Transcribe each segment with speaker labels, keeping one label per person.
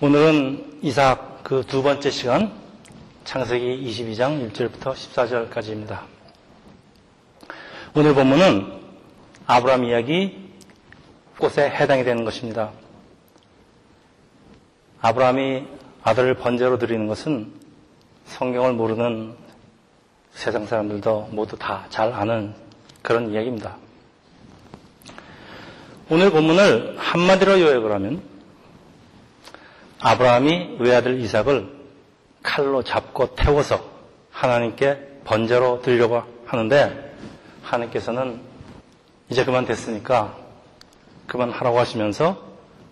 Speaker 1: 오늘은 이삭 그 두 번째 시간 창세기 22장 1절부터 14절까지입니다. 오늘 본문은 아브라함 이야기 꽃에 해당이 되는 것입니다. 아브라함이 아들을 번제로 드리는 것은 성경을 모르는 세상 사람들도 모두 다 잘 아는 그런 이야기입니다. 오늘 본문을 한마디로 요약을 하면 아브라함이 외아들 이삭을 칼로 잡고 태워서 하나님께 번제로 드리려고 하는데 하나님께서는 이제 그만 됐으니까 그만 하라고 하시면서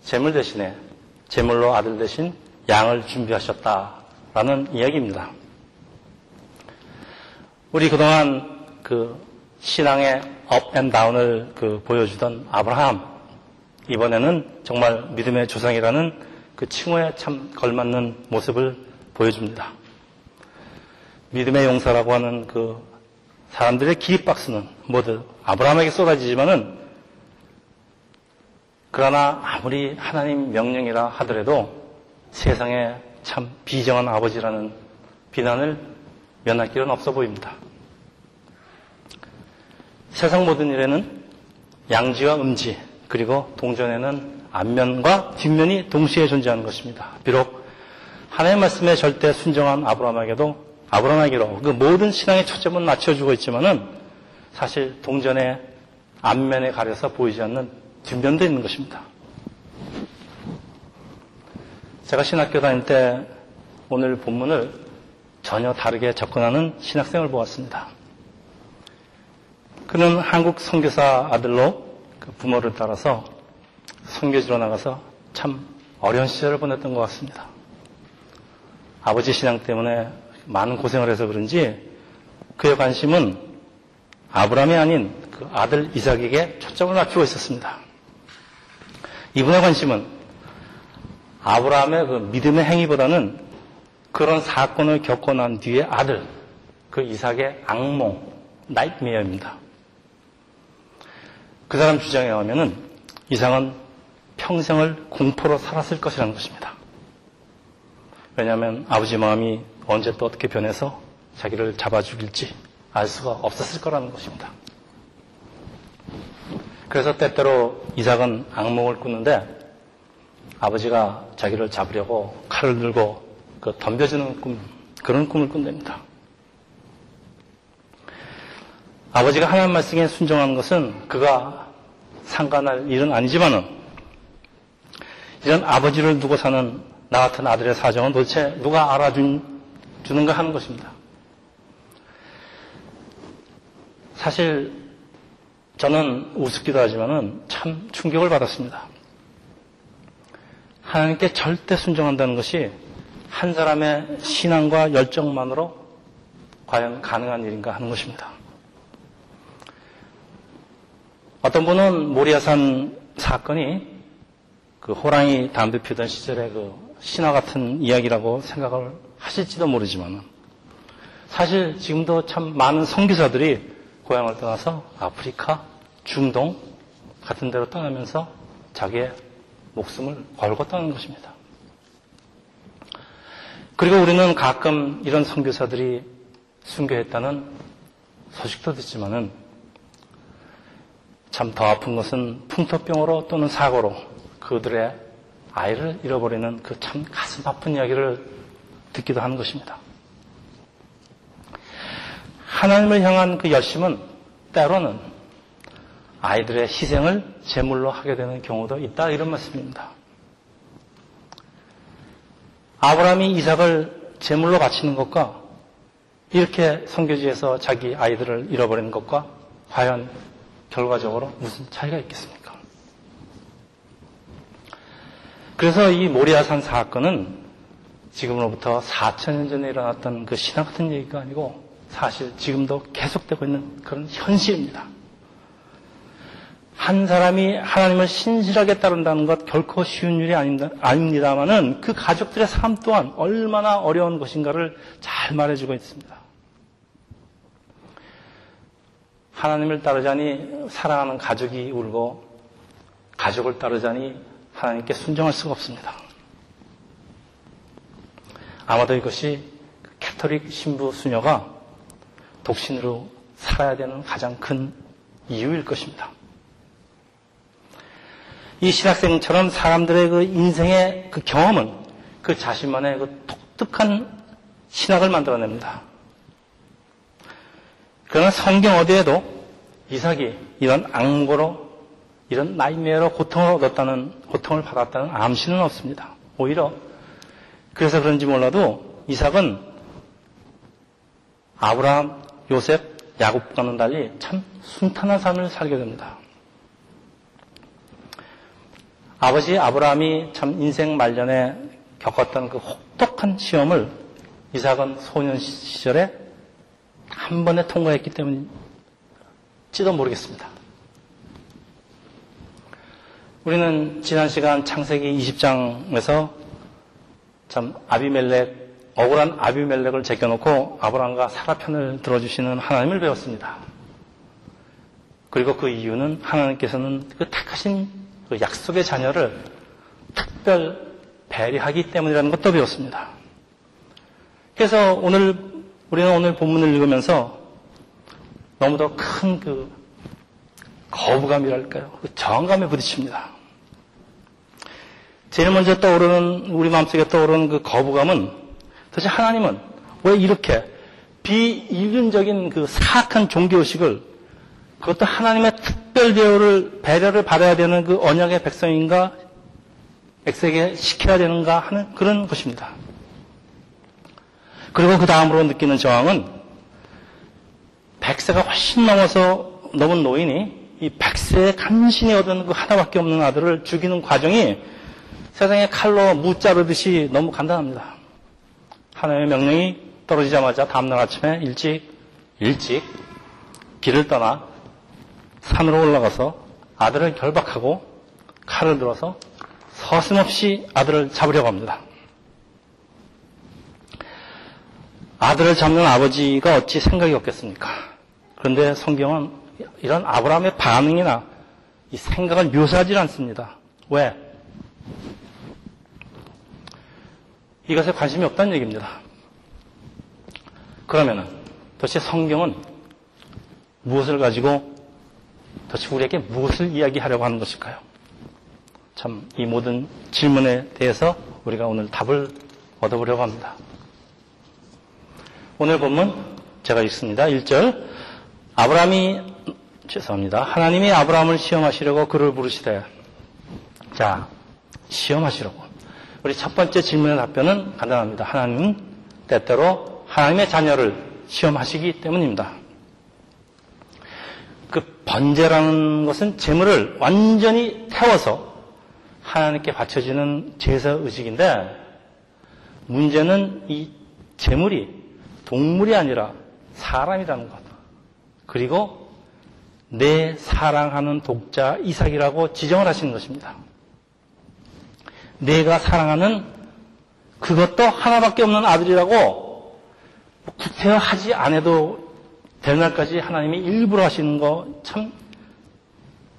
Speaker 1: 재물 대신에 재물로 아들 대신 양을 준비하셨다라는 이야기입니다. 우리 그동안 그 신앙의 업앤 다운을 그 보여주던 아브라함 이번에는 정말 믿음의 조상이라는 그 칭호에 참 걸맞는 모습을 보여줍니다. 믿음의 용사라고 하는 그 사람들의 기립박수는 모두 아브라함에게 쏟아지지만은 그러나 아무리 하나님 명령이라 하더라도 세상에 참 비정한 아버지라는 비난을 면할 길은 없어 보입니다. 세상 모든 일에는 양지와 음지 그리고 동전에는 앞면과 뒷면이 동시에 존재하는 것입니다. 비록 하나님의 말씀에 절대 순정한 아브라함에게도 아브라함에게로 그 모든 신앙의 초점은 낮춰주고 있지만은 사실 동전의 앞면에 가려서 보이지 않는 뒷면도 있는 것입니다. 제가 신학교 다닐 때 오늘 본문을 전혀 다르게 접근하는 신학생을 보았습니다. 그는 한국 선교사 아들로 그 부모를 따라서 선교지로 나가서 참 어려운 시절을 보냈던 것 같습니다. 아버지 신앙 때문에 많은 고생을 해서 그런지 그의 관심은 아브라함이 아닌 그 아들 이삭에게 초점을 맞추고 있었습니다. 이분의 관심은 아브라함의 그 믿음의 행위보다는 그런 사건을 겪고 난 뒤에 아들, 그 이삭의 악몽, 나이트메어입니다. 그 사람 주장에 의하면은 이삭은 평생을 공포로 살았을 것이라는 것입니다. 왜냐하면 아버지 마음이 언제 또 어떻게 변해서 자기를 잡아 죽일지 알 수가 없었을 거라는 것입니다. 그래서 때때로 이삭은 악몽을 꾸는데 아버지가 자기를 잡으려고 칼을 들고 그 덤벼주는 꿈, 그런 꿈을 꾼답니다. 아버지가 하나님 말씀에 순종한 것은 그가 상관할 일은 아니지만은 이런 아버지를 두고 사는 나 같은 아들의 사정은 도대체 누가 알아주는가 하는 것입니다. 사실 저는 우습기도 하지만은 참 충격을 받았습니다. 하나님께 절대 순종한다는 것이 한 사람의 신앙과 열정만으로 과연 가능한 일인가 하는 것입니다. 어떤 분은 모리아산 사건이 그 호랑이 담배 피던 시절의 그 신화 같은 이야기라고 생각을 하실지도 모르지만 사실 지금도 참 많은 선교사들이 고향을 떠나서 아프리카, 중동 같은 데로 떠나면서 자기의 목숨을 걸고 떠나는 것입니다. 그리고 우리는 가끔 이런 선교사들이 순교했다는 소식도 듣지만은 참 더 아픈 것은 풍토병으로 또는 사고로 그들의 아이를 잃어버리는 그 참 가슴 아픈 이야기를 듣기도 하는 것입니다. 하나님을 향한 그 열심은 때로는 아이들의 희생을 제물로 하게 되는 경우도 있다 이런 말씀입니다. 아브라함이 이삭을 제물로 바치는 것과 이렇게 성교지에서 자기 아이들을 잃어버리는 것과 과연 결과적으로 무슨 차이가 있겠습니까? 그래서 이 모리아산 사건은 지금으로부터 4천년 전에 일어났던 그 신화 같은 얘기가 아니고 사실 지금도 계속되고 있는 그런 현실입니다. 한 사람이 하나님을 신실하게 따른다는 것 결코 쉬운 일이 아닙니다. 마는그 가족들의 삶 또한 얼마나 어려운 것인가를 잘 말해주고 있습니다. 하나님을 따르자니 사랑하는 가족이 울고 가족을 따르자니 하나님께 순종할 수가 없습니다. 아마도 이것이 캐톨릭 신부 수녀가 독신으로 살아야 되는 가장 큰 이유일 것입니다. 이 신학생처럼 사람들의 그 인생의 그 경험은 그 자신만의 그 독특한 신학을 만들어냅니다. 그러나 성경 어디에도 이삭이 이런 앙고로 이런 나이메로 고통을 얻었다는 고통을 받았다는 암시는 없습니다. 오히려 그래서 그런지 몰라도 이삭은 아브라함, 요셉, 야곱과는 달리 참 순탄한 삶을 살게 됩니다. 아버지 아브라함이 참 인생 말년에 겪었던 그 혹독한 시험을 이삭은 소년 시절에 한 번에 통과했기 때문일지도 모르겠습니다. 우리는 지난 시간 창세기 20장에서 참 아비멜렉, 억울한 아비멜렉을 제껴놓고 아브라함과 사라 편을 들어주시는 하나님을 배웠습니다. 그리고 그 이유는 하나님께서는 그 택하신 그 약속의 자녀를 특별 배려하기 때문이라는 것도 배웠습니다. 그래서 오늘 우리는 오늘 본문을 읽으면서 너무도 큰그 거부감이랄까요? 그 저항감에 부딪힙니다. 제일 먼저 떠오르는 우리 마음속에 떠오르는 그 거부감은 도대체 하나님은 왜 이렇게 비인륜적인 그 사악한 종교의식을 그것도 하나님의 특별 배우를 배려를 받아야 되는 그 언약의 백성인가 백성에게 시켜야 되는가 하는 그런 것입니다. 그리고 그 다음으로 느끼는 저항은 백세가 훨씬 넘어서 넘은 노인이 이 백세의 간신히 얻은 그 하나밖에 없는 아들을 죽이는 과정이 세상에 칼로 무 자르듯이 너무 간단합니다. 하나님의 명령이 떨어지자마자 다음날 아침에 일찍 일찍 길을 떠나 산으로 올라가서 아들을 결박하고 칼을 들어서 서슴없이 아들을 잡으려고 합니다. 아들을 잡는 아버지가 어찌 생각이 없겠습니까? 그런데 성경은 이런 아브라함의 반응이나 이 생각을 묘사하지 않습니다. 왜? 이것에 관심이 없다는 얘기입니다. 그러면은 도대체 성경은 무엇을 가지고 도대체 우리에게 무엇을 이야기하려고 하는 것일까요? 참 이 모든 질문에 대해서 우리가 오늘 답을 얻어보려고 합니다. 오늘 본문 제가 읽습니다. 1절 아브라함이 죄송합니다. 하나님이 아브라함을 시험하시려고 그를 부르시되 자 시험하시려고 우리 첫 번째 질문의 답변은 간단합니다. 하나님은 때때로 하나님의 자녀를 시험하시기 때문입니다. 그 번제라는 것은 재물을 완전히 태워서 하나님께 바쳐지는 제사 의식인데 문제는 이 재물이 동물이 아니라 사람이라는 것. 그리고 내 사랑하는 독자 이삭이라고 지정을 하시는 것입니다. 내가 사랑하는 그것도 하나밖에 없는 아들이라고 구태하지 않아도 될 날까지 하나님이 일부러 하시는 거 참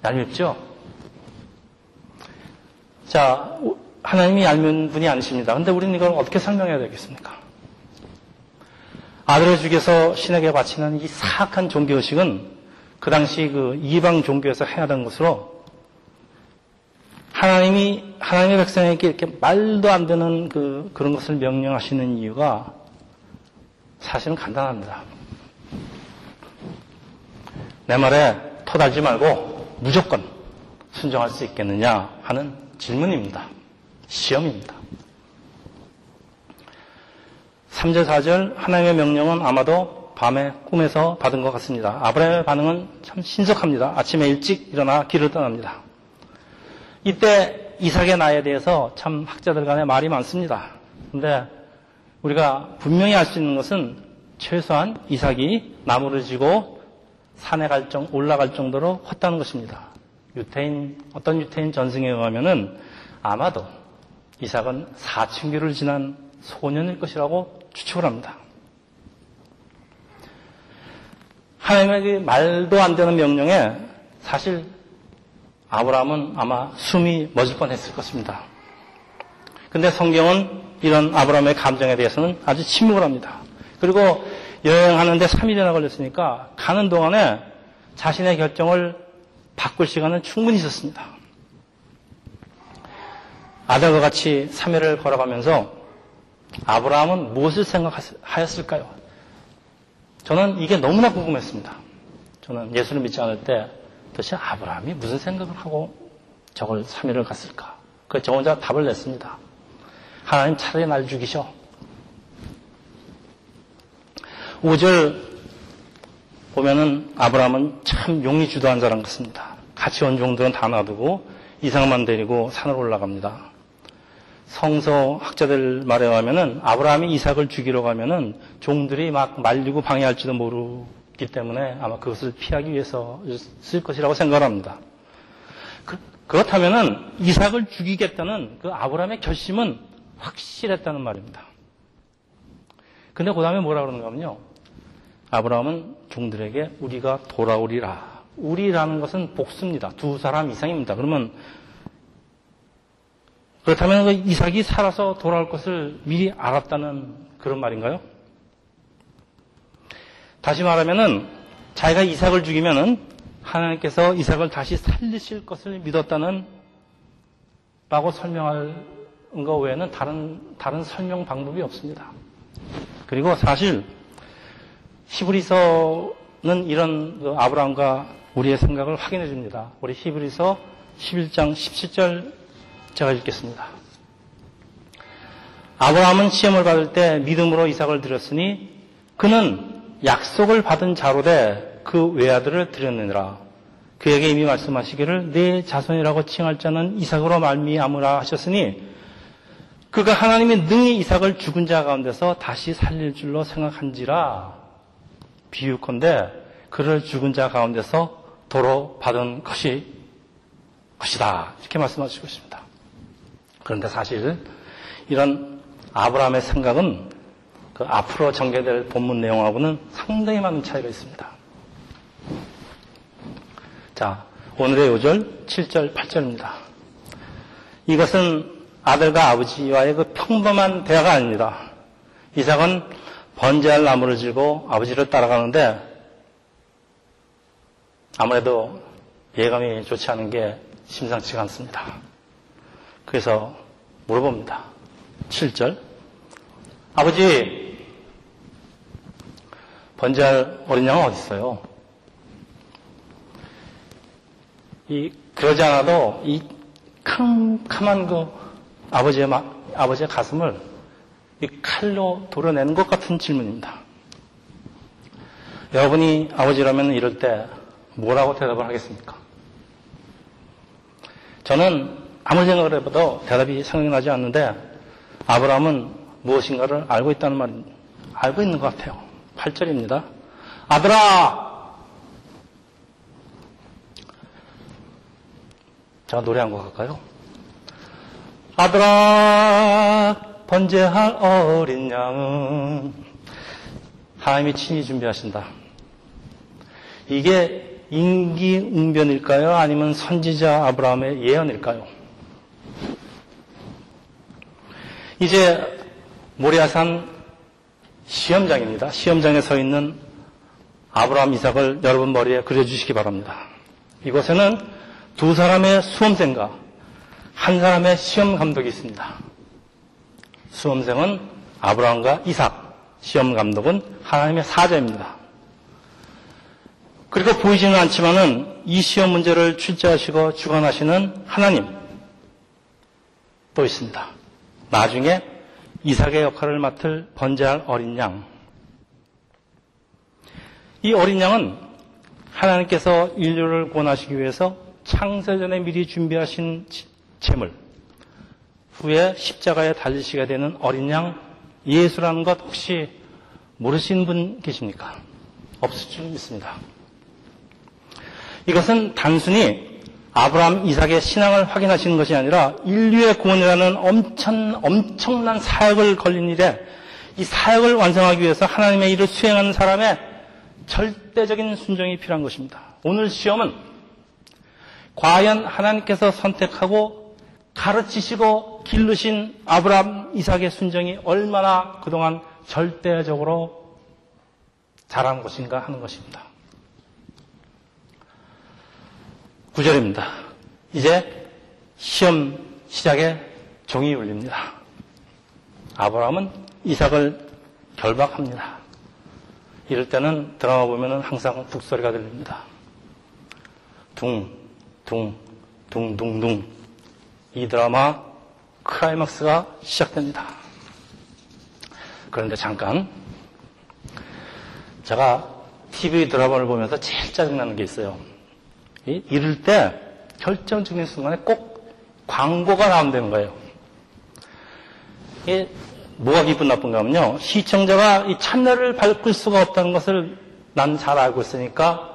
Speaker 1: 얄밉죠? 자, 하나님이 얄미운 분이 아니십니다. 근데 우리는 이걸 어떻게 설명해야 되겠습니까? 아들을 죽여서 신에게 바치는 이 사악한 종교의식은 그 당시 그 이방 종교에서 행하던 것으로 하나님이 하나님의 백성에게 이렇게 말도 안 되는 그 그런 것을 명령하시는 이유가 사실은 간단합니다. 내 말에 토달지 말고 무조건 순종할 수 있겠느냐 하는 질문입니다. 시험입니다. 3절, 4절 하나님의 명령은 아마도 밤에 꿈에서 받은 것 같습니다. 아브라함의 반응은 참 신속합니다. 아침에 일찍 일어나 길을 떠납니다. 이때 이삭의 나이에 대해서 참 학자들 간에 말이 많습니다. 근데 우리가 분명히 알 수 있는 것은 최소한 이삭이 나무를 지고 산에 갈 정, 올라갈 정도로 컸다는 것입니다. 유태인, 어떤 유태인 전승에 의하면은 아마도 이삭은 사춘기를 지난 소년일 것이라고 추측을 합니다. 하나님의 말도 안 되는 명령에 사실 아브라함은 아마 숨이 멎을 뻔했을 것입니다. 근데 성경은 이런 아브라함의 감정에 대해서는 아주 침묵을 합니다. 그리고 여행하는데 3일이나 걸렸으니까 가는 동안에 자신의 결정을 바꿀 시간은 충분히 있었습니다. 아들과 같이 3일을 걸어가면서 아브라함은 무엇을 생각하였을까요? 저는 이게 너무나 궁금했습니다. 저는 예수를 믿지 않을 때 도대체 아브라함이 무슨 생각을 하고 저걸 3일을 갔을까? 그저 혼자 답을 냈습니다. 하나님 차라리 날 죽이셔. 5절 보면은 아브라함은 참 용이 주도한 사람 같습니다. 같이 온 종들은 다 놔두고 이상만 데리고 산으로 올라갑니다. 성서 학자들 말에 의하면은 아브라함이 이삭을 죽이러 가면은 종들이 막 말리고 방해할지도 모르기 때문에 아마 그것을 피하기 위해서 쓸 것이라고 생각을 합니다. 그, 그렇다면은 이삭을 죽이겠다는 그 아브라함의 결심은 확실했다는 말입니다. 근데 그 다음에 뭐라 그러는가 하면요. 아브라함은 종들에게 우리가 돌아오리라. 우리라는 것은 복수입니다. 두 사람 이상입니다. 그러면 그렇다면 그 이삭이 살아서 돌아올 것을 미리 알았다는 그런 말인가요? 다시 말하면은 자기가 이삭을 죽이면은 하나님께서 이삭을 다시 살리실 것을 믿었다는 라고 설명할 것 외에는 다른 다른 설명 방법이 없습니다. 그리고 사실 히브리서는 이런 그 아브라함과 우리의 생각을 확인해 줍니다. 우리 히브리서 11장 17절 제가 읽겠습니다. 아브라함은 시험을 받을 때 믿음으로 이삭을 드렸으니 그는 약속을 받은 자로되 그 외아들을 드렸느니라. 그에게 이미 말씀하시기를 내 자손이라고 칭할 자는 이삭으로 말미암으라 하셨으니 그가 하나님이 능히 이삭을 죽은 자 가운데서 다시 살릴 줄로 생각한지라 비유컨대 그를 죽은 자 가운데서 도로 받은 것이 것이다 이렇게 말씀하시고 있습니다. 그런데 사실 이런 아브라함의 생각은 그 앞으로 전개될 본문 내용하고는 상당히 많은 차이가 있습니다. 자, 오늘의 요절 7절, 8절입니다. 이것은 아들과 아버지와의 그 평범한 대화가 아닙니다. 이삭은 번제할 나무를 들고 아버지를 따라가는데 아무래도 예감이 좋지 않은 게 심상치가 않습니다. 그래서 물어봅니다. 7절. 아버지, 번제할 어린 양은 어디 있어요? 이, 그러지 않아도 이 캄캄한 그 아버지의, 아버지의 가슴을 이 칼로 도려내는 것 같은 질문입니다. 여러분이 아버지라면 이럴 때 뭐라고 대답을 하겠습니까? 저는 아무 생각을 해봐도 대답이 생각나지 않는데 아브라함은 무엇인가를 알고 있다는 말, 알고 있는 것 같아요. 8절입니다. 아들아! 제가 노래 한 곡 할까요? 아들아 번제할 어린 양은 하나님이 친히 준비하신다. 이게 인기응변일까요? 아니면 선지자 아브라함의 예언일까요? 이제 모리아산 시험장입니다. 시험장에 서 있는 아브라함 이삭을 여러분 머리에 그려주시기 바랍니다. 이곳에는 두 사람의 수험생과 한 사람의 시험 감독이 있습니다. 수험생은 아브라함과 이삭, 시험 감독은 하나님의 사자입니다. 그리고 보이지는 않지만은 이 시험 문제를 출제하시고 주관하시는 하나님 또 있습니다. 나중에 이삭의 역할을 맡을 번제할 어린 양. 이 어린 양은 하나님께서 인류를 구원하시기 위해서 창세전에 미리 준비하신 재물, 후에 십자가에 달리시게 되는 어린 양 예수라는 것 혹시 모르시는 분 계십니까? 없을 줄 믿습니다. 이것은 단순히 아브라함, 이삭의 신앙을 확인하시는 것이 아니라 인류의 구원이라는 엄청, 엄청난 사역을 걸린 일에 이 사역을 완성하기 위해서 하나님의 일을 수행하는 사람의 절대적인 순종이 필요한 것입니다. 오늘 시험은 과연 하나님께서 선택하고 가르치시고 기르신 아브람 이삭의 순정이 얼마나 그동안 절대적으로 잘한 것인가 하는 것입니다. 구절입니다. 이제 시험 시작에 종이 울립니다. 아브라함은 이삭을 결박합니다. 이럴 때는 드라마 보면은 항상 북소리가 들립니다. 둥, 둥, 둥, 둥, 둥. 이 드라마 크라이막스가 시작됩니다. 그런데 잠깐, 제가 TV 드라마를 보면서 제일 짜증나는 게 있어요. 이럴 때 결정적인 순간에 꼭 광고가 나온다는 거예요. 이게 뭐가 기분 나쁜가 하면요. 시청자가 이 참여를 밟을 수가 없다는 것을 난 잘 알고 있으니까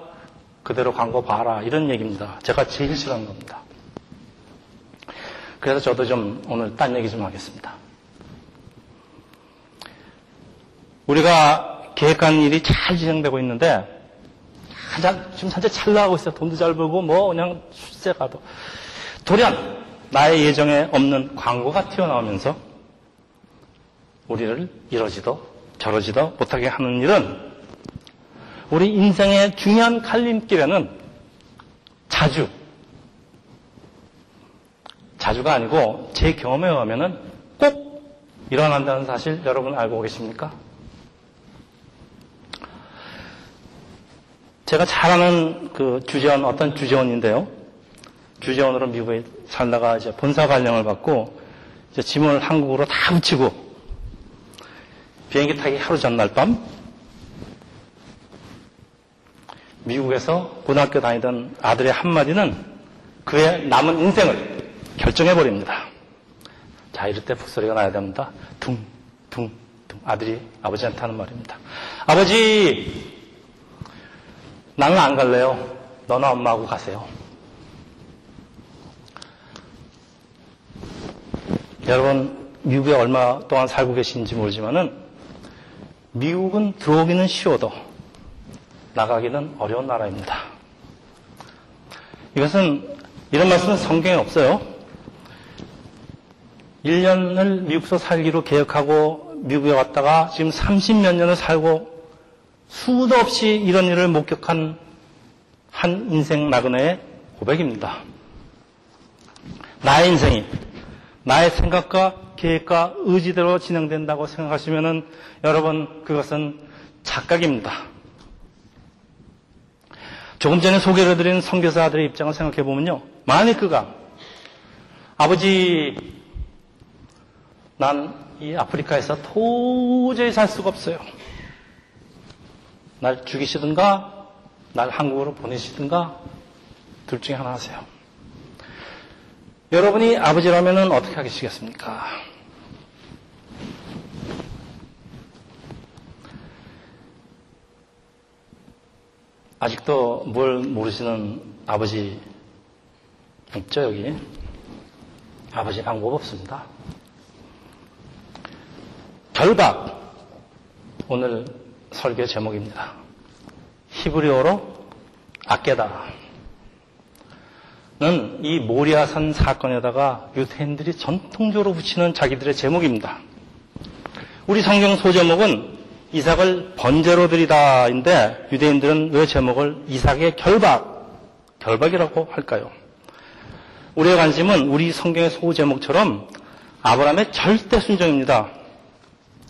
Speaker 1: 그대로 광고 봐라. 이런 얘기입니다. 제가 제일 싫어하는 겁니다. 그래서 저도 좀 오늘 딴 얘기 좀 하겠습니다. 우리가 계획한 일이 잘 진행되고 있는데 가장 지금 현재 잘 나가고 있어요. 돈도 잘 벌고 뭐 그냥 출세 가도 돌연 나의 예정에 없는 광고가 튀어나오면서 우리를 이러지도 저러지도 못하게 하는 일은 우리 인생의 중요한 갈림길에는 자주 자주가 아니고 제 경험에 의하면 꼭 일어난다는 사실 여러분 알고 계십니까? 제가 잘 아는 그 주재원, 어떤 주재원인데요. 주재원으로 미국에 살다가 이제 본사 발령을 받고 이제 짐을 한국으로 다 붙이고 비행기 타기 하루 전날 밤 미국에서 고등학교 다니던 아들의 한마디는 그의 남은 인생을 결정해버립니다. 자, 이럴 때 북소리가 나야 됩니다. 둥, 둥, 둥. 아들이 아버지한테 하는 말입니다. 아버지, 나는 안 갈래요. 너나 엄마하고 가세요. 여러분, 미국에 얼마 동안 살고 계신지 모르지만은 미국은 들어오기는 쉬워도 나가기는 어려운 나라입니다. 이것은 이런 말씀은 성경에 없어요. 1년을 미국에서 살기로 계획하고 미국에 왔다가 지금 30몇 년을 살고 수도 없이 이런 일을 목격한 한 인생 나그네의 고백입니다. 나의 인생이 나의 생각과 계획과 의지대로 진행된다고 생각하시면 여러분 그것은 착각입니다. 조금 전에 소개를 드린 선교사들의 입장을 생각해 보면요. 만일 그가 아버지 난 이 아프리카에서 도저히 살 수가 없어요. 날 죽이시든가 날 한국으로 보내시든가 둘 중에 하나 하세요. 여러분이 아버지라면 어떻게 하시겠습니까? 아직도 뭘 모르시는 아버지 있죠, 여기? 아버지 방법 없습니다. 결박. 오늘 설교 제목입니다. 히브리어로 아깨다. 는 이 모리아산 사건에다가 유태인들이 전통적으로 붙이는 자기들의 제목입니다. 우리 성경 소제목은 이삭을 번제로 드리다인데 유대인들은 왜 제목을 이삭의 결박, 결박이라고 할까요? 우리의 관심은 우리 성경의 소제목처럼 아브라함의 절대 순종입니다.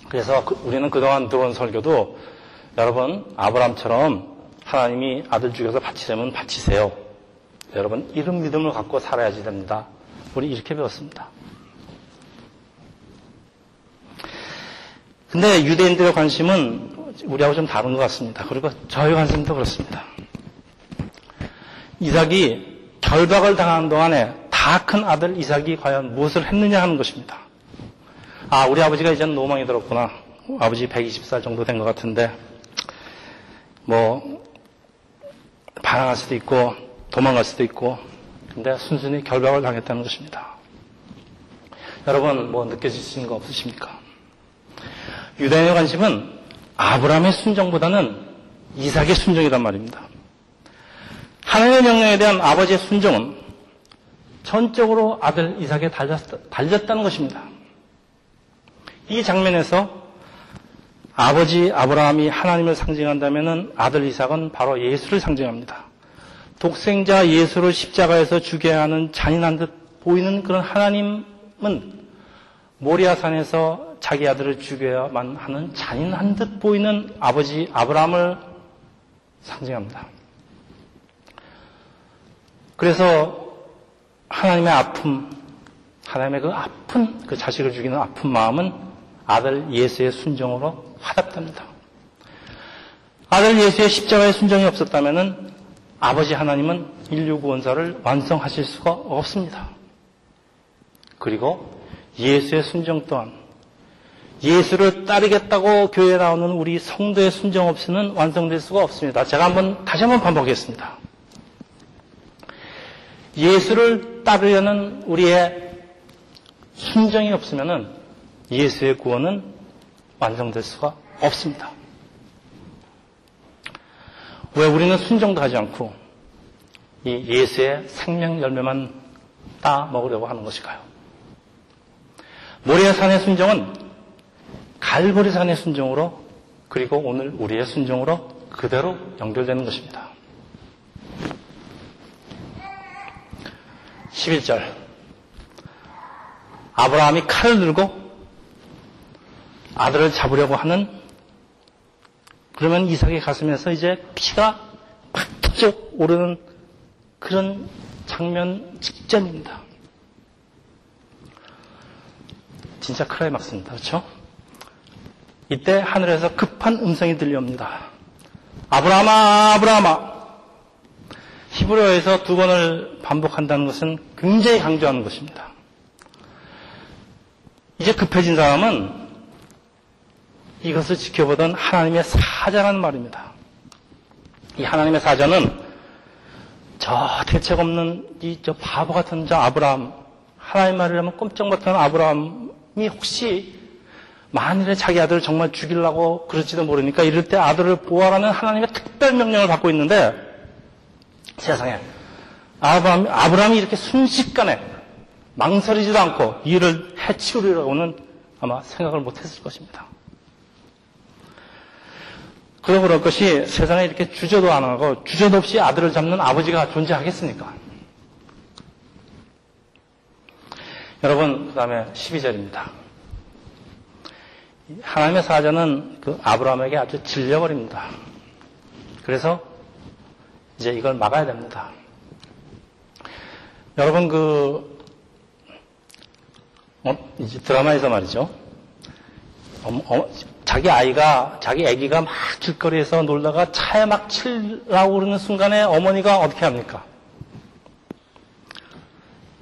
Speaker 1: 그래서 그, 우리는 그동안 들어온 설교도 여러분 아브람처럼 하나님이 아들 죽여서 바치려면 바치세요. 여러분 이런 믿음을 갖고 살아야지 됩니다. 우리 이렇게 배웠습니다. 근데 유대인들의 관심은 우리하고 좀 다른 것 같습니다. 그리고 저의 관심도 그렇습니다. 이삭이 결박을 당하는 동안에 다 큰 아들 이삭이 과연 무엇을 했느냐 하는 것입니다. 아, 우리 아버지가 이제는 노망이 들었구나. 아버지 120살 정도 된 것 같은데, 뭐, 반항할 수도 있고, 도망갈 수도 있고, 근데 순순히 결박을 당했다는 것입니다. 여러분, 뭐 느껴지시는 거 없으십니까? 유대인의 관심은 아브라함의 순종보다는 이삭의 순종이란 말입니다. 하나님의 명령에 대한 아버지의 순종은 전적으로 아들 이삭에 달렸, 달렸다는 것입니다. 이 장면에서 아버지 아브라함이 하나님을 상징한다면 아들 이삭은 바로 예수를 상징합니다. 독생자 예수를 십자가에서 죽여야 하는 잔인한 듯 보이는 그런 하나님은 모리아산에서 자기 아들을 죽여야만 하는 잔인한 듯 보이는 아버지 아브라함을 상징합니다. 그래서 하나님의 아픔, 하나님의 그 아픈 그 자식을 죽이는 아픈 마음은 아들 예수의 순종으로 화답됩니다. 아들 예수의 십자가의 순종이 없었다면 아버지 하나님은 인류 구원사를 완성하실 수가 없습니다. 그리고 예수의 순종 또한 예수를 따르겠다고 교회에 나오는 우리 성도의 순종 없이는 완성될 수가 없습니다. 제가 한번 다시 한번 반복하겠습니다. 예수를 따르려는 우리의 순정이 없으면 예수의 구원은 완성될 수가 없습니다. 왜 우리는 순종도 하지 않고 이 예수의 생명 열매만 따 먹으려고 하는 것일까요? 모리아산의 순종은 갈보리산의 순종으로 그리고 오늘 우리의 순종으로 그대로 연결되는 것입니다. 11절. 아브라함이 칼을 들고 아들을 잡으려고 하는 그러면 이삭의 가슴에서 이제 피가 팍 터져 오르는 그런 장면 직전입니다. 진짜 클라이막스입니다. 그렇죠? 이때 하늘에서 급한 음성이 들려옵니다. 아브라함아, 아브라함아. 히브리어에서 두 번을 반복한다는 것은 굉장히 강조하는 것입니다. 이제 급해진 사람은 이것을 지켜보던 하나님의 사자라는 말입니다. 이 하나님의 사자는 저 대책 없는 이 저 바보 같은 저 아브라함, 하나님 말을 하면 꼼짝 못하는 아브라함이 혹시 만일에 자기 아들을 정말 죽이려고 그럴지도 모르니까 이럴 때 아들을 보호하라는 하나님의 특별 명령을 받고 있는데 세상에 아브라함, 아브라함이 이렇게 순식간에 망설이지도 않고 이를 해치우리라고는 아마 생각을 못했을 것입니다. 그러고 그럴 것이 세상에 이렇게 주저도 안 하고 주저도 없이 아들을 잡는 아버지가 존재하겠습니까? 여러분, 그 다음에 12절입니다. 하나님의 사자는 그 아브라함에게 아주 질려버립니다. 그래서 이제 이걸 막아야 됩니다. 여러분 그 어, 드라마에서 말이죠. 어, 어, 자기 아이가 자기 아기가 막 길거리에서 놀다가 차에 막 치려고 그러는 순간에 어머니가 어떻게 합니까?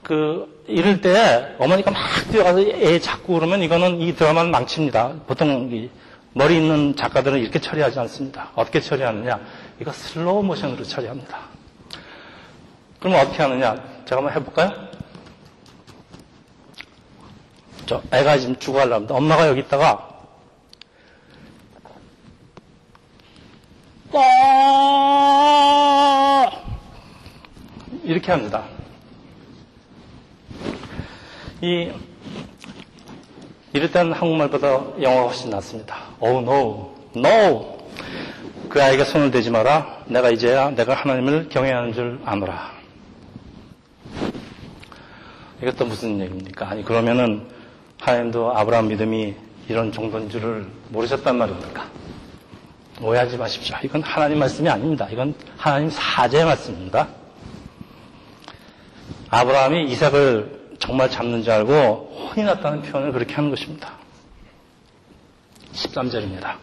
Speaker 1: 그 이럴 때 어머니가 막 뛰어가서 애 잡고 그러면 이거는 이 드라마는 망칩니다. 보통 머리 있는 작가들은 이렇게 처리하지 않습니다. 어떻게 처리하느냐? 이거 슬로우 모션으로 처리합니다. 그러면 어떻게 하느냐? 제가 한번 해볼까요? 저 애가 지금 죽어가려 합니다. 엄마가 여기 있다가 이렇게 합니다. 이 이럴 때는 한국말보다 영어가 훨씬 낫습니다. Oh no, no. 그 아이가 손을 대지 마라. 내가 이제야 내가 하나님을 경외하는 줄 아노라. 이것도 무슨 얘기입니까? 아니 그러면은 하나님도 아브라함 믿음이 이런 정도인 줄을 모르셨단 말입니까? 오해하지 마십시오. 이건 하나님 말씀이 아닙니다. 이건 하나님 사제의 말씀입니다. 아브라함이 이삭을 정말 잡는 줄 알고 혼이 났다는 표현을 그렇게 하는 것입니다. 13절입니다.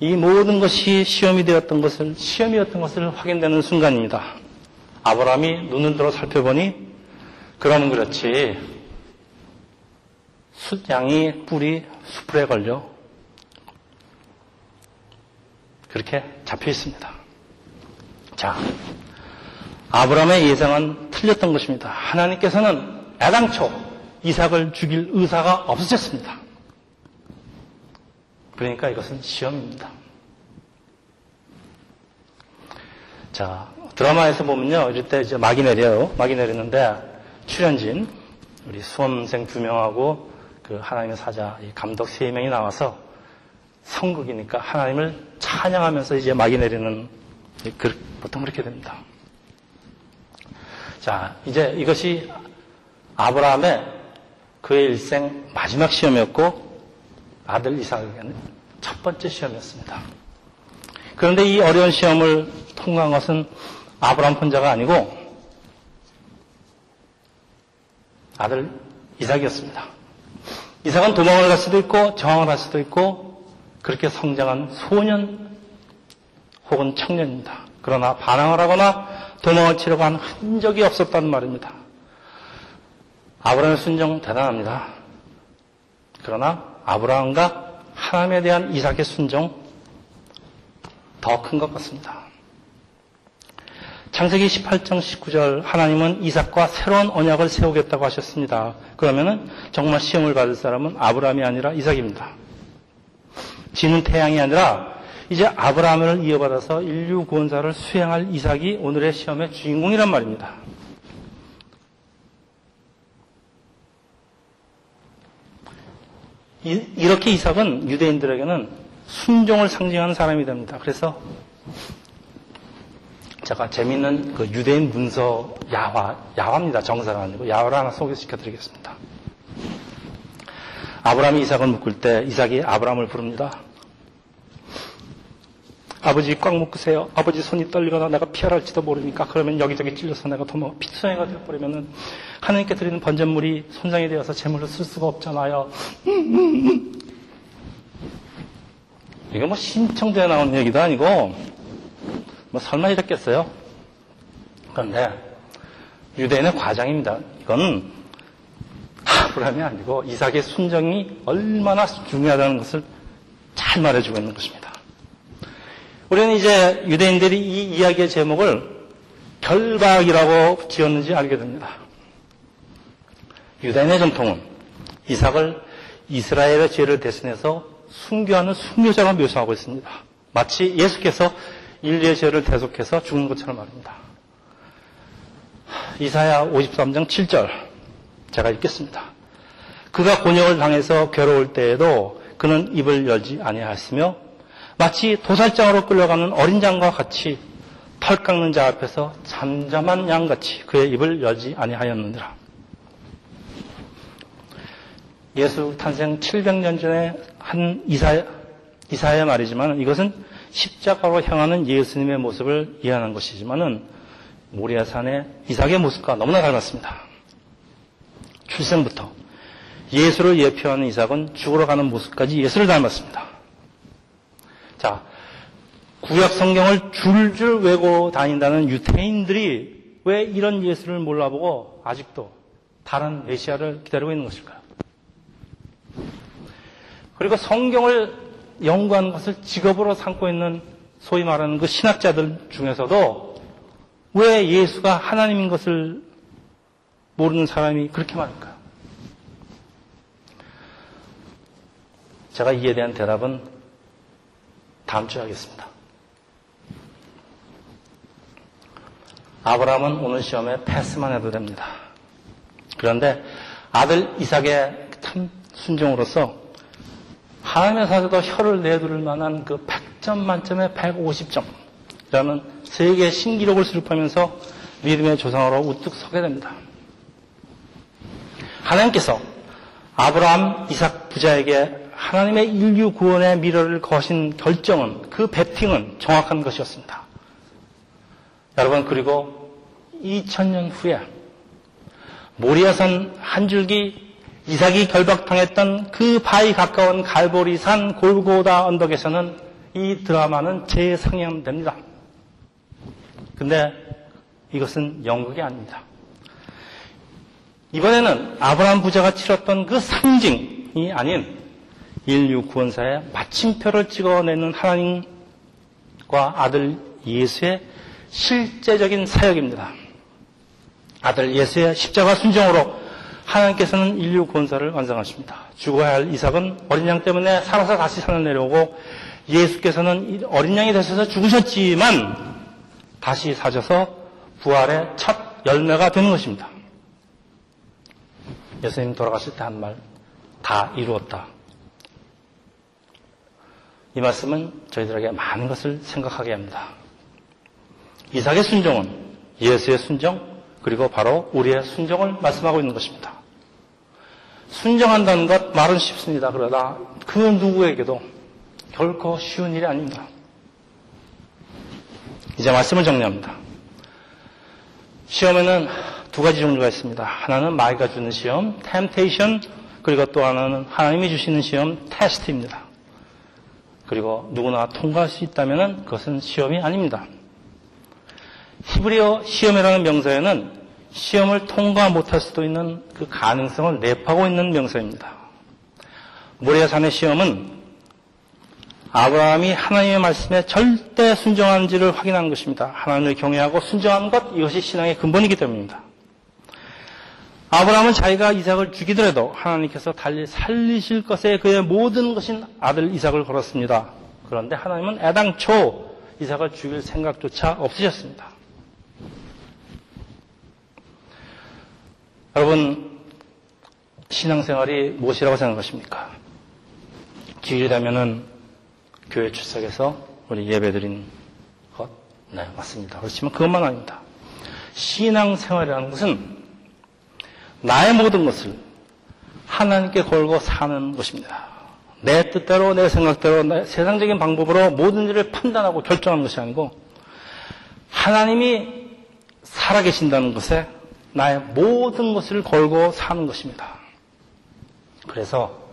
Speaker 1: 이 모든 것이 시험이 되었던 것을, 시험이었던 것을 확인되는 순간입니다. 아브라함이 눈을 들어 살펴보니, 그러면 그렇지. 숫양이 뿔이 수풀에 걸려 그렇게 잡혀 있습니다. 자, 아브라함의 예상은 틀렸던 것입니다. 하나님께서는 애당초 이삭을 죽일 의사가 없으셨습니다. 그러니까 이것은 시험입니다. 자, 드라마에서 보면요. 이럴 때 이제 막이 내려요. 막이 내리는데 출연진, 우리 수험생 두 명하고 그 하나님의 사자, 이 감독 세 명이 나와서 성극이니까 하나님을 찬양하면서 이제 막이 내리는 그, 보통 그렇게 됩니다. 자, 이제 이것이 아브라함의 그의 일생 마지막 시험이었고 아들 이삭에게는 첫 번째 시험이었습니다. 그런데 이 어려운 시험을 통과한 것은 아브라함 혼자가 아니고 아들 이삭이었습니다. 이삭은 도망을 갈 수도 있고 정황을 할 수도 있고 그렇게 성장한 소년 혹은 청년입니다. 그러나 반항을 하거나 도망을 치려고 한 흔적이 없었다는 말입니다. 아브라함의 순종 대단합니다. 그러나 아브라함과 하나님에 대한 이삭의 순종 더큰 것 같습니다. 창세기 18장 19절 하나님은 이삭과 새로운 언약을 세우겠다고 하셨습니다. 그러면은 정말 시험을 받을 사람은 아브라함이 아니라 이삭입니다. 지는 태양이 아니라 이제 아브라함을 이어받아서 인류 구원사를 수행할 이삭이 오늘의 시험의 주인공이란 말입니다. 이렇게 이삭은 유대인들에게는 순종을 상징하는 사람이 됩니다. 그래서 제가 재밌는 그 유대인 문서 야화, 야화입니다. 정사가 아니고 야화를 하나 소개시켜 드리겠습니다. 아브라함이 이삭을 묶을 때 이삭이 아브라함을 부릅니다. 아버지 꽉 묶으세요. 아버지 손이 떨리거나 내가 피할지도 모르니까 그러면 여기저기 찔려서 내가 도망 피투성이가 되어버리면은 하나님께 드리는 번전물이 손상이 되어서 제물로 쓸 수가 없잖아요. 이게 뭐 신청대에 나오는 얘기도 아니고 뭐 설마 이랬겠어요? 그런데 유대인의 과장입니다. 이건 아브라함이 아니고 이삭의 순정이 얼마나 중요하다는 것을 잘 말해주고 있는 것입니다. 우리는 이제 유대인들이 이 이야기의 제목을 결박이라고 지었는지 알게 됩니다. 유대인의 전통은 이삭을 이스라엘의 죄를 대신해서 순교하는 순교자로 묘사하고 있습니다. 마치 예수께서 인류의 죄를 대속해서 죽는 것처럼 말입니다. 이사야 53장 7절 제가 읽겠습니다. 그가 곤욕을 당해서 괴로울 때에도 그는 입을 열지 아니하였으며 마치 도살장으로 끌려가는 어린 양과 같이 털 깎는 자 앞에서 잠잠한 양같이 그의 입을 열지 아니하였느니라. 예수 탄생 700년 전에 한 이사, 이사의 말이지만 이것은 십자가로 향하는 예수님의 모습을 이해하는 것이지만은 모리아산의 이삭의 모습과 너무나 닮았습니다. 출생부터 예수를 예표하는 이삭은 죽으러 가는 모습까지 예수를 닮았습니다. 자, 구약 성경을 줄줄 외고 다닌다는 유태인들이 왜 이런 예수를 몰라보고 아직도 다른 메시아를 기다리고 있는 것일까요? 그리고 성경을 연구하는 것을 직업으로 삼고 있는 소위 말하는 그 신학자들 중에서도 왜 예수가 하나님인 것을 모르는 사람이 그렇게 많을까요? 제가 이에 대한 대답은 다음 주에 하겠습니다. 아브라함은 오늘 시험에 패스만 해도 됩니다. 그런데 아들 이삭의 참 순종으로서 하나님의 사자도 혀를 내두를 만한 그 100점 만점에 150점이라는 세계 신기록을 수립하면서 믿음의 조상으로 우뚝 서게 됩니다. 하나님께서 아브라함, 이삭 부자에게 하나님의 인류 구원의 미래를 거신 결정은 그 배팅은 정확한 것이었습니다. 여러분 그리고 2000년 후에 모리아산 한 줄기 이삭이 결박당했던 그 바위 가까운 갈보리산 골고다 언덕에서는 이 드라마는 재상영됩니다. 근데 이것은 연극이 아닙니다. 이번에는 아브라함 부자가 치렀던 그 상징이 아닌 인류 구원사에 마침표를 찍어내는 하나님과 아들 예수의 실제적인 사역입니다. 아들 예수의 십자가 순종으로 하나님께서는 인류 구원사를 완성하십니다. 죽어야 할 이삭은 어린 양 때문에 살아서 다시 산을 내려오고 예수께서는 어린 양이 되셔서 죽으셨지만 다시 사져서 부활의 첫 열매가 되는 것입니다. 예수님 돌아가실 때 한 말, 다 이루었다. 이 말씀은 저희들에게 많은 것을 생각하게 합니다. 이삭의 순종은 예수의 순종, 그리고 바로 우리의 순종을 말씀하고 있는 것입니다. 순종한다는 것 말은 쉽습니다. 그러나 그 누구에게도 결코 쉬운 일이 아닙니다. 이제 말씀을 정리합니다. 시험에는 두 가지 종류가 있습니다. 하나는 마귀가 주는 시험, temptation, 그리고 또 하나는 하나님이 주시는 시험, 테스트입니다. 그리고 누구나 통과할 수 있다면 그것은 시험이 아닙니다. 히브리어 시험이라는 명사에는 시험을 통과 못할 수도 있는 그 가능성을 내포하고 있는 명사입니다. 모리아산의 시험은 아브라함이 하나님의 말씀에 절대 순종한지를 확인한 것입니다. 하나님을 경외하고 순종하는 것 이것이 신앙의 근본이기 때문입니다. 아브라함은 자기가 이삭을 죽이더라도 하나님께서 달리 살리실 것에 그의 모든 것인 아들 이삭을 걸었습니다. 그런데 하나님은 애당초 이삭을 죽일 생각조차 없으셨습니다. 여러분, 신앙생활이 무엇이라고 생각하십니까? 기일이 되면은 교회 출석에서 우리 예배 드린 것? 네, 맞습니다. 그렇지만 그것만 아닙니다. 신앙생활이라는 것은 나의 모든 것을 하나님께 걸고 사는 것입니다. 내 뜻대로, 내 생각대로, 내 세상적인 방법으로 모든 일을 판단하고 결정하는 것이 아니고 하나님이 살아계신다는 것에 나의 모든 것을 걸고 사는 것입니다. 그래서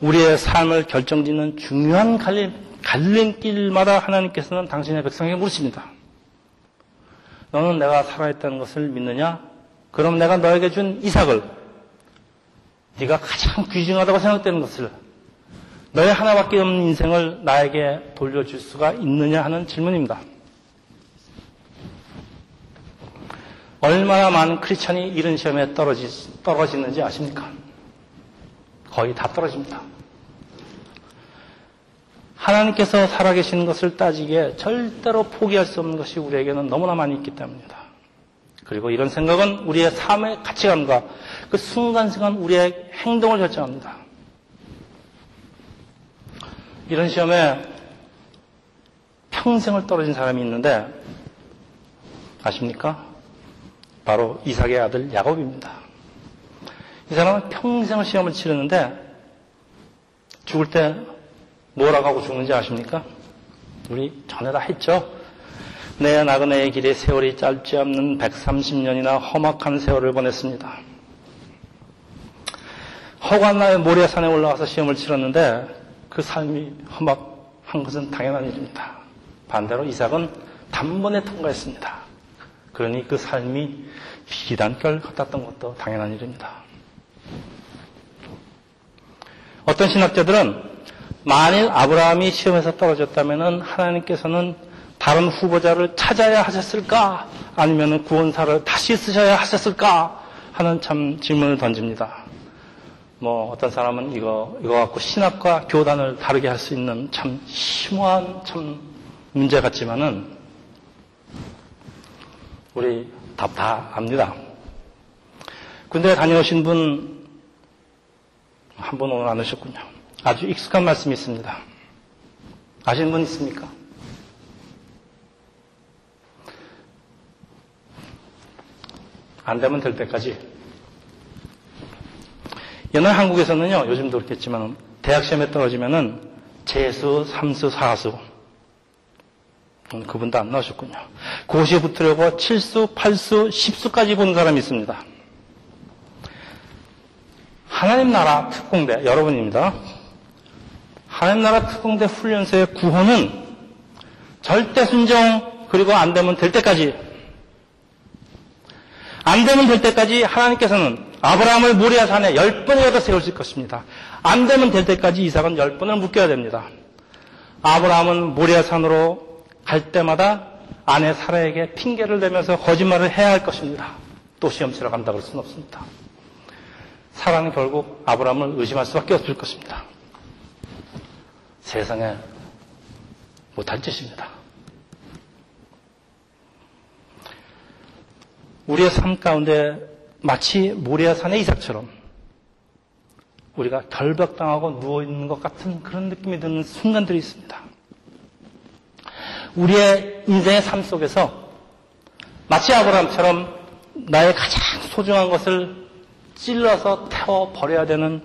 Speaker 1: 우리의 삶을 결정짓는 중요한 갈림, 갈림길마다 하나님께서는 당신의 백성에게 물으십니다. 너는 내가 살아있다는 것을 믿느냐? 그럼 내가 너에게 준 이삭을 네가 가장 귀중하다고 생각되는 것을 너의 하나밖에 없는 인생을 나에게 돌려줄 수가 있느냐 하는 질문입니다. 얼마나 많은 크리스천이 이런 시험에 떨어지, 떨어지는지 아십니까? 거의 다 떨어집니다. 하나님께서 살아계시는 것을 따지기에 절대로 포기할 수 없는 것이 우리에게는 너무나 많이 있기 때문입니다. 그리고 이런 생각은 우리의 삶의 가치관과 그 순간순간 우리의 행동을 결정합니다. 이런 시험에 평생을 떨어진 사람이 있는데 아십니까? 바로 이삭의 아들 야곱입니다. 이 사람은 평생을 시험을 치르는데 죽을 때 뭐라고 하고 죽는지 아십니까? 우리 전에 다 했죠? 내 나그네의 길에 세월이 짧지 않는 130년이나 험악한 세월을 보냈습니다. 날 모래산에 올라와서 시험을 치렀는데 그 삶이 험악한 것은 당연한 일입니다. 반대로 이삭은 단번에 통과했습니다. 그러니 그 삶이 비단결 같았던 것도 당연한 일입니다. 어떤 신학자들은 만일 아브라함이 시험에서 떨어졌다면 하나님께서는 다른 후보자를 찾아야 하셨을까? 아니면 구원사를 다시 쓰셔야 하셨을까? 하는 참 질문을 던집니다. 뭐 어떤 사람은 이거 이거 갖고 신학과 교단을 다르게 할 수 있는 참 심오한 참 문제 같지만은 우리 답 다 압니다. 군대 다녀오신 분, 한 분 오늘 안 오셨군요. 아주 익숙한 말씀이 있습니다. 아시는 분 있습니까? 안 되면 될 때까지. 옛날 한국에서는요, 요즘도 그렇겠지만, 대학 시험에 떨어지면은 재수, 삼수, 사수, 음, 그분도 안 나오셨군요. 고시에 붙으려고 7수, 8수, 10수까지 본 사람이 있습니다. 하나님 나라 특공대, 여러분입니다. 하나님 나라 특공대 훈련소의 구호는 절대 순종, 그리고 안 되면 될 때까지. 안 되면 될 때까지 하나님께서는 아브라함을 모리아 산에 열 번이라도 세우실 것입니다. 안 되면 될 때까지 이삭은 열 번을 묶여야 됩니다. 아브라함은 모리아 산으로 갈 때마다 아내 사라에게 핑계를 대면서 거짓말을 해야 할 것입니다. 또 시험 치러 간다 그럴 수는 없습니다. 사라는 결국 아브라함을 의심할 수밖에 없을 것입니다. 세상에 못할 짓입니다. 우리의 삶 가운데 마치 모리아산의 이삭처럼 우리가 결박당하고 누워있는 것 같은 그런 느낌이 드는 순간들이 있습니다. 우리의 인생의 삶 속에서 마치 아브라함처럼 나의 가장 소중한 것을 찔러서 태워 버려야 되는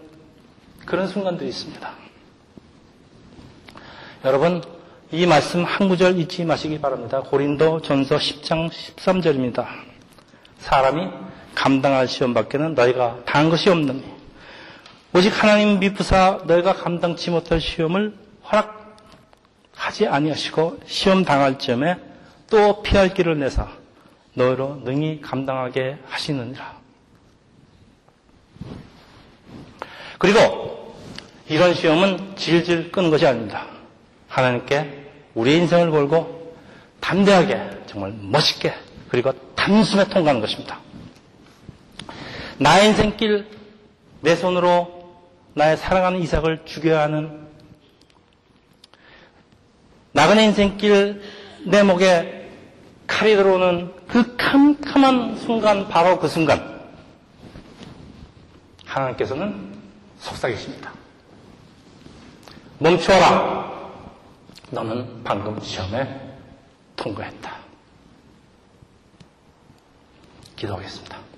Speaker 1: 그런 순간들이 있습니다. 여러분, 이 말씀 한 구절 잊지 마시기 바랍니다. 고린도 전서 10장 13절입니다. 사람이 감당할 시험 밖에는 너희가 당한 것이 없느니 오직 하나님 미부사 너희가 감당치 못할 시험을 허락하지 아니하시고 시험 당할 점에 또 피할 길을 내사 너희로 능히 감당하게 하시느니라. 그리고 이런 시험은 질질 끄는 것이 아닙니다. 하나님께 우리의 인생을 걸고 담대하게 정말 멋있게 그리고 단숨에 통과하는 것입니다. 나의 인생길 내 손으로 나의 사랑하는 이삭을 죽여야 하는 나그네 인생길 내 목에 칼이 들어오는 그 캄캄한 순간 바로 그 순간 하나님께서는 속삭이십니다. 멈추어라. 너는 방금 시험에 통과했다. 기도하겠습니다.